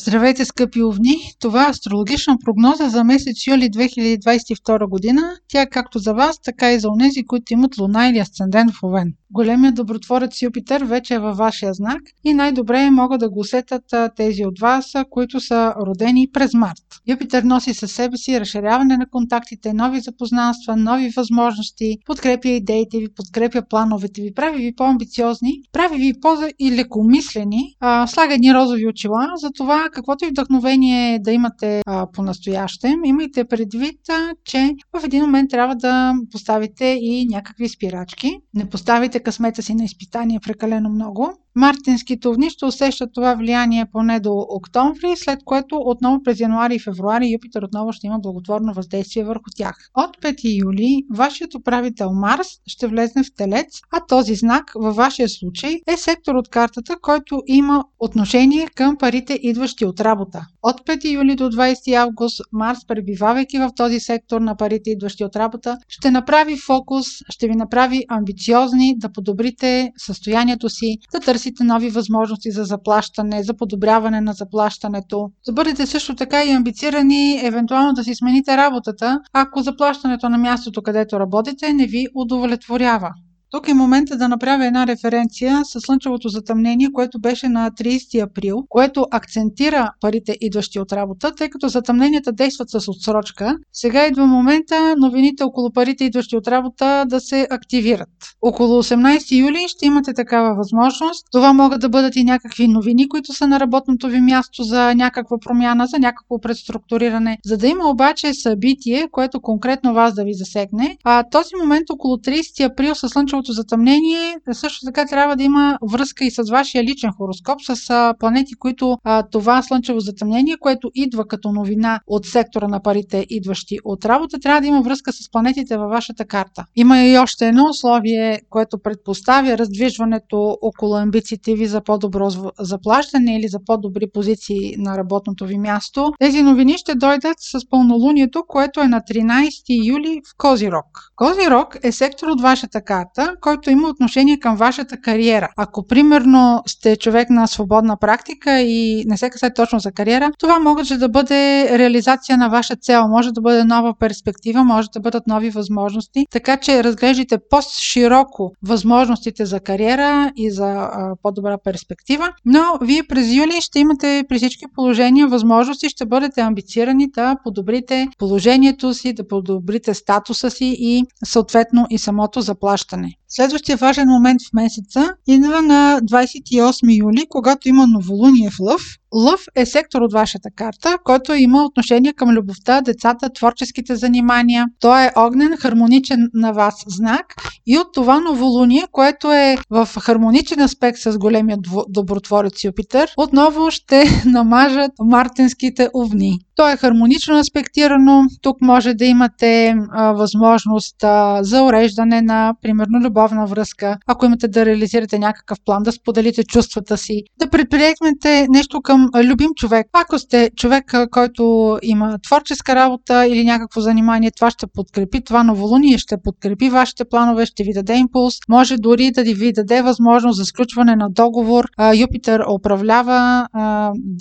Здравейте, скъпи овни! Това е астрологична прогноза за месец юли 2022 година. Тя е както за вас, така и за онези, които имат луна или асцендент в Овен. Големият добротворец Юпитер вече е във вашия знак и най-добре могат да го усетят тези от вас, които са родени през март. Юпитер носи със себе си разширяване на контактите, нови запознанства, нови възможности, подкрепя идеите ви, подкрепя плановете ви, прави ви по-амбициозни, прави ви по-лекомислени, слага едни розови очила, за каквото и вдъхновение да имате по-настоящем, имайте предвид, че в един момент трябва да поставите и някакви спирачки. Не поставите късмета си на изпитание прекалено много. Мартинските овни ще усещат това влияние поне до октомври, след което отново през януари и февруари Юпитер отново ще има благотворно въздействие върху тях. От 5 юли вашият управител Марс ще влезне в Телец, а този знак във вашия случай е сектор от картата, който има отношение към парите идващи от работа. От 5 юли до 20 август Марс, пребивавайки в този сектор на парите идващи от работа, ще направи фокус, ще ви направи амбициозни да подобрите състоянието си, да търсите нови възможности за заплащане, за подобряване на заплащането. Да бъдете също така и амбицирани, евентуално да си смените работата, ако заплащането на мястото, където работите, не ви удовлетворява. Тук е момента да направя една референция с слънчевото затъмнение, което беше на 30 април, което акцентира парите идващи от работа, тъй като затъмненията действат с отсрочка. Сега идва момента новините около парите идващи от работа да се активират. Около 18 юли ще имате такава възможност. Това могат да бъдат и някакви новини, които са на работното ви място за някаква промяна, за някакво преструктуриране. За да има обаче събитие, което конкретно вас да ви засегне, а този момент около 30 април с слънчево слънчевото затъмнение също така трябва да има връзка и с вашия личен хороскоп, с планети, които това слънчево затъмнение, което идва като новина от сектора на парите, идващи от работа, трябва да има връзка с планетите във вашата карта. Има и още едно условие, което предпоставя раздвижването около амбициите ви за по-добро заплащане или за по-добри позиции на работното ви място. Тези новини ще дойдат с пълнолунието, което е на 13 юли в Козирог. Козирог е сектор от вашата карта, който има отношение към вашата кариера. Ако примерно сте човек на свободна практика и не се касае точно за кариера, това може да бъде реализация на ваша цел, може да бъде нова перспектива, може да бъдат нови възможности, така че разглеждайте по-широко възможностите за кариера и за а, по-добра перспектива, но вие през юли ще имате при всички положения възможности, ще бъдете амбицирани да подобрите положението си, да подобрите статуса си и съответно и самото заплащане. Следващия важен момент в месеца идва на 28 юли, когато има новолуние в Лъв. Лъв е сектор от вашата карта, който има отношение към любовта, децата, творческите занимания. Той е огнен, хармоничен на вас знак и от това новолуние, което е в хармоничен аспект с големия добротворец Юпитер, отново ще намажат мартинските овни. То е хармонично аспектирано. Тук може да имате а, възможност а, за уреждане на, примерно, любовна връзка. Ако имате да реализирате някакъв план, да споделите чувствата си, да предприемете нещо към любим човек. Ако сте човек, който има творческа работа или някакво занимание, това ще подкрепи това новолуние, ще подкрепи вашите планове, ще ви даде импулс. Може дори да ви даде възможност за сключване на договор. Юпитер управлява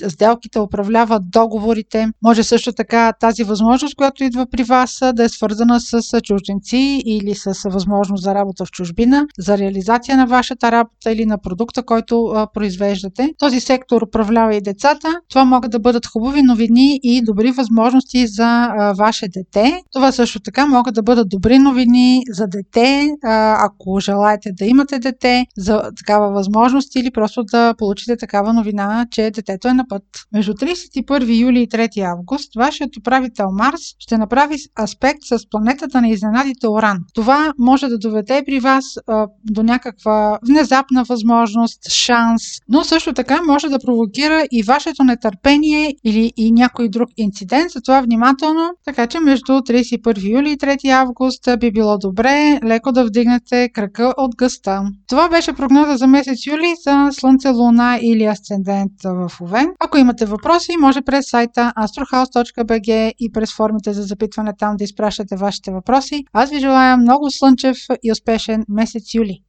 сделките, управлява договорите може също така тази възможност, която идва при вас, да е свързана с чужденци или с възможност за работа в чужбина, за реализация на вашата работа или на продукта, който произвеждате. Този сектор управлява и децата. Това могат да бъдат хубави новини и добри възможности за а, ваше дете. Това също така могат да бъдат добри новини за дете, а, ако желаете да имате дете, за такава възможност или просто да получите такава новина, че детето е на път. Между 31 юли и 3 август вашият управител Марс ще направи аспект с планетата на изненадите Оран. Това може да доведе при вас а, до някаква внезапна възможност, шанс, но също така може да провокира и вашето нетърпение или и някой друг инцидент, затова внимателно, така че между 31 юли и 3 август би било добре леко да вдигнете кръка от гъста. Това беше прогноза за месец юли за Слънце, Луна или Асцендент в Овен. Ако имате въпроси, може през сайта Astro astrohouse.bg и през формите за запитване там да изпращате вашите въпроси. Аз ви желая много слънчев и успешен месец юли!